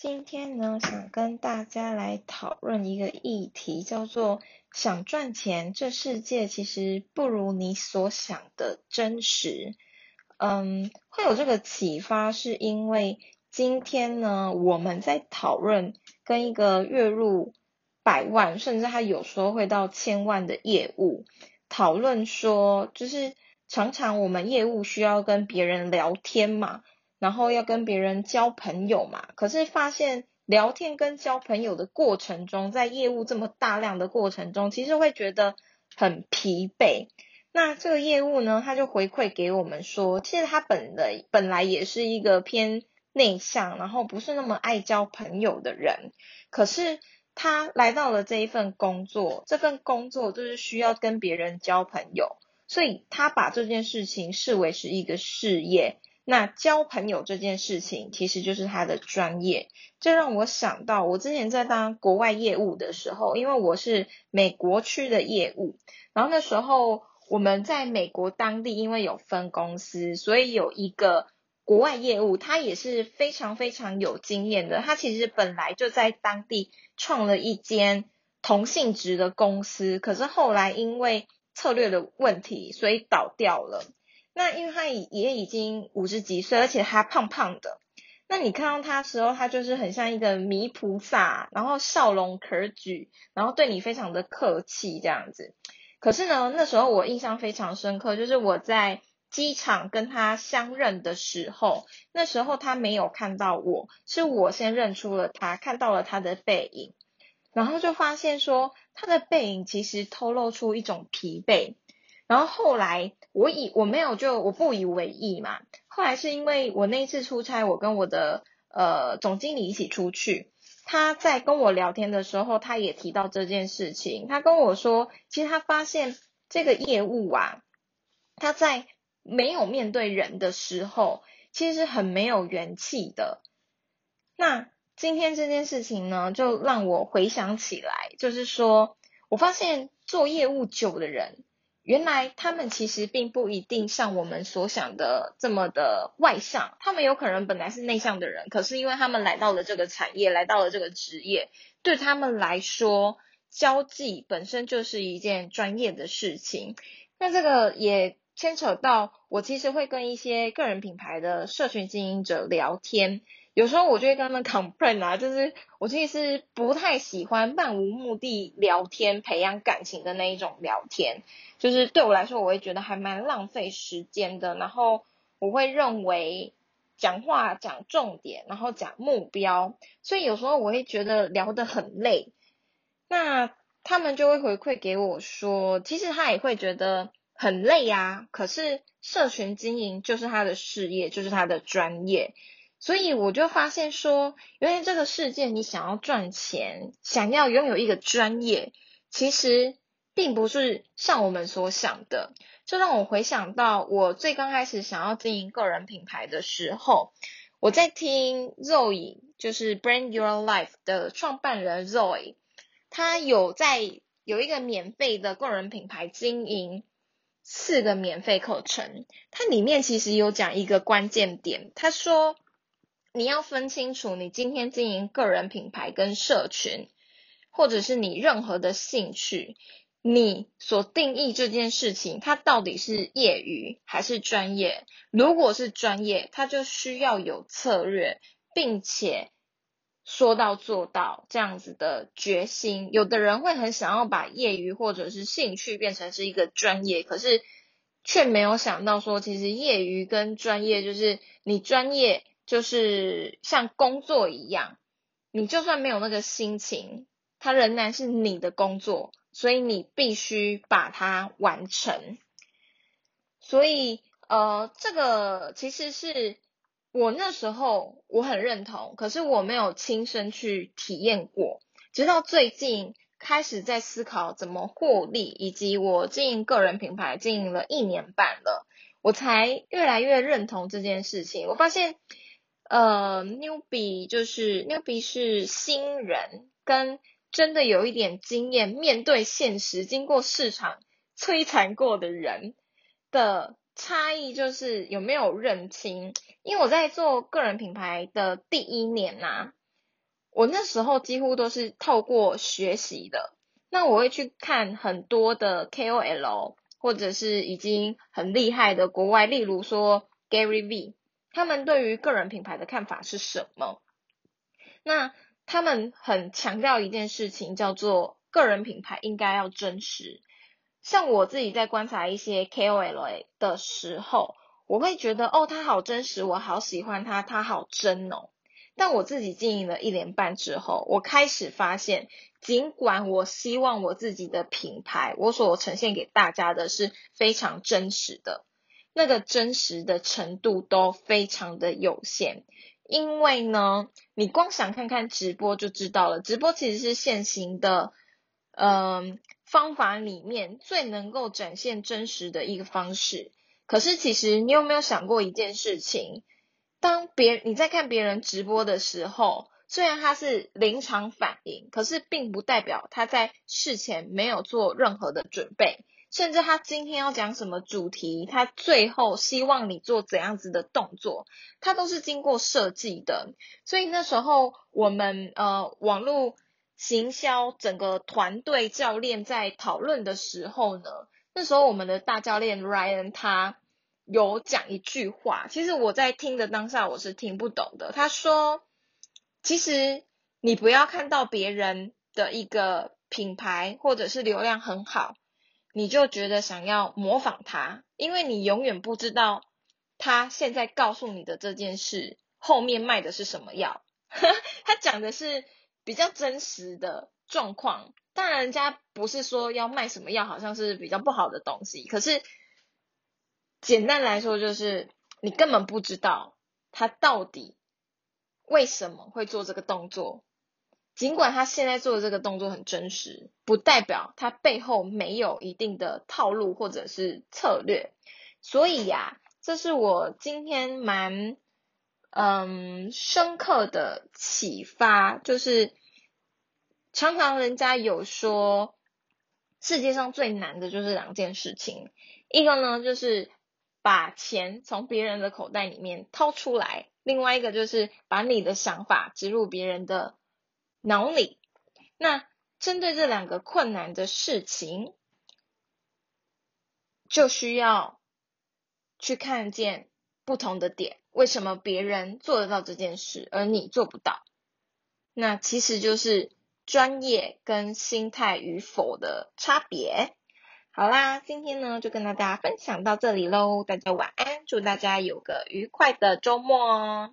今天呢，想跟大家来讨论一个议题，叫做想赚钱，这世界其实不如你所想的真实。嗯，会有这个启发，是因为今天呢，我们在讨论跟一个月入百万，甚至他有时候会到千万的业务，讨论说，就是常常我们业务需要跟别人聊天嘛。然后要跟别人交朋友嘛，可是发现聊天跟交朋友的过程中，在业务这么大量的过程中，其实会觉得很疲惫。那这个业务呢，他就回馈给我们说，其实他本的本来也是一个偏内向，然后不是那么爱交朋友的人，可是他来到了这一份工作，这份工作就是需要跟别人交朋友，所以他把这件事情视为是一个事业。那交朋友这件事情，其实就是他的专业。这让我想到，我之前在当国外业务的时候，因为我是美国区的业务，然后那时候我们在美国当地，因为有分公司，所以有一个国外业务，他也是非常非常有经验的。他其实本来就在当地创了一间同性质的公司，可是后来因为策略的问题，所以倒掉了。那因为他也已经五十几岁，而且他胖胖的。那你看到他时候，他就是很像一个弥菩萨，然后笑容可掬，然后对你非常的客气这样子。可是呢，那时候我印象非常深刻，就是我在机场跟他相认的时候，那时候他没有看到我，是我先认出了他，看到了他的背影，然后就发现说他的背影其实透露出一种疲惫。然后后来我以我没有就我不以为意嘛。后来是因为我那一次出差，我跟我的呃总经理一起出去，他在跟我聊天的时候，他也提到这件事情。他跟我说，其实他发现这个业务啊，他在没有面对人的时候，其实很没有元气的。那今天这件事情呢，就让我回想起来，就是说我发现做业务久的人。原来他们其实并不一定像我们所想的这么的外向，他们有可能本来是内向的人，可是因为他们来到了这个产业，来到了这个职业，对他们来说，交际本身就是一件专业的事情。那这个也牵扯到我其实会跟一些个人品牌的社群经营者聊天。有时候我就会跟他们 complain 啊，就是我其实不太喜欢漫无目的聊天、培养感情的那一种聊天，就是对我来说，我会觉得还蛮浪费时间的。然后我会认为讲话讲重点，然后讲目标，所以有时候我会觉得聊得很累。那他们就会回馈给我说，其实他也会觉得很累啊，可是社群经营就是他的事业，就是他的专业。所以我就发现说，原来这个世界，你想要赚钱，想要拥有一个专业，其实并不是像我们所想的。这让我回想到我最刚开始想要经营个人品牌的时候，我在听 Zoe，就是 Brand Your Life 的创办人 Zoe，他有在有一个免费的个人品牌经营四个免费课程，它里面其实有讲一个关键点，他说。你要分清楚，你今天经营个人品牌跟社群，或者是你任何的兴趣，你所定义这件事情，它到底是业余还是专业？如果是专业，它就需要有策略，并且说到做到这样子的决心。有的人会很想要把业余或者是兴趣变成是一个专业，可是却没有想到说，其实业余跟专业就是你专业。就是像工作一样，你就算没有那个心情，它仍然是你的工作，所以你必须把它完成。所以，呃，这个其实是我那时候我很认同，可是我没有亲身去体验过，直到最近开始在思考怎么获利，以及我经营个人品牌经营了一年半了，我才越来越认同这件事情。我发现。呃，newbie 就是 newbie 是新人，跟真的有一点经验、面对现实、经过市场摧残过的人的差异，就是有没有认清。因为我在做个人品牌的第一年呐，我那时候几乎都是透过学习的。那我会去看很多的 KOL，或者是已经很厉害的国外，例如说 Gary V，他们对于个人品牌的看法是什么？那他们很强调一件事情，叫做个人品牌应该要真实。像我自己在观察一些 KOL 的时候，我会觉得哦，他好真实，我好喜欢他，他好真哦。但我自己经营了一年半之后，我开始发现，尽管我希望我自己的品牌，我所呈现给大家的是非常真实的，那个真实的程度都非常的有限。因为呢，你光想看看直播就知道了，直播其实是现行的，嗯，方法里面最能够展现真实的一个方式。可是，其实你有没有想过一件事情？当别你在看别人直播的时候，虽然他是临场反应，可是并不代表他在事前没有做任何的准备，甚至他今天要讲什么主题，他最后希望你做怎样子的动作，他都是经过设计的。所以那时候我们呃网络行销整个团队教练在讨论的时候呢，那时候我们的大教练 Ryan 他。有讲一句话，其实我在听的当下我是听不懂的。他说：“其实你不要看到别人的一个品牌或者是流量很好，你就觉得想要模仿他，因为你永远不知道他现在告诉你的这件事后面卖的是什么药。他讲的是比较真实的状况，当然人家不是说要卖什么药，好像是比较不好的东西，可是。”简单来说，就是你根本不知道他到底为什么会做这个动作。尽管他现在做的这个动作很真实，不代表他背后没有一定的套路或者是策略。所以呀，这是我今天蛮嗯深刻的启发，就是常常人家有说，世界上最难的就是两件事情，一个呢就是。把钱从别人的口袋里面掏出来，另外一个就是把你的想法植入别人的脑里。那针对这两个困难的事情，就需要去看见不同的点，为什么别人做得到这件事，而你做不到？那其实就是专业跟心态与否的差别。好啦，今天呢就跟大家分享到这里喽，大家晚安，祝大家有个愉快的周末哦。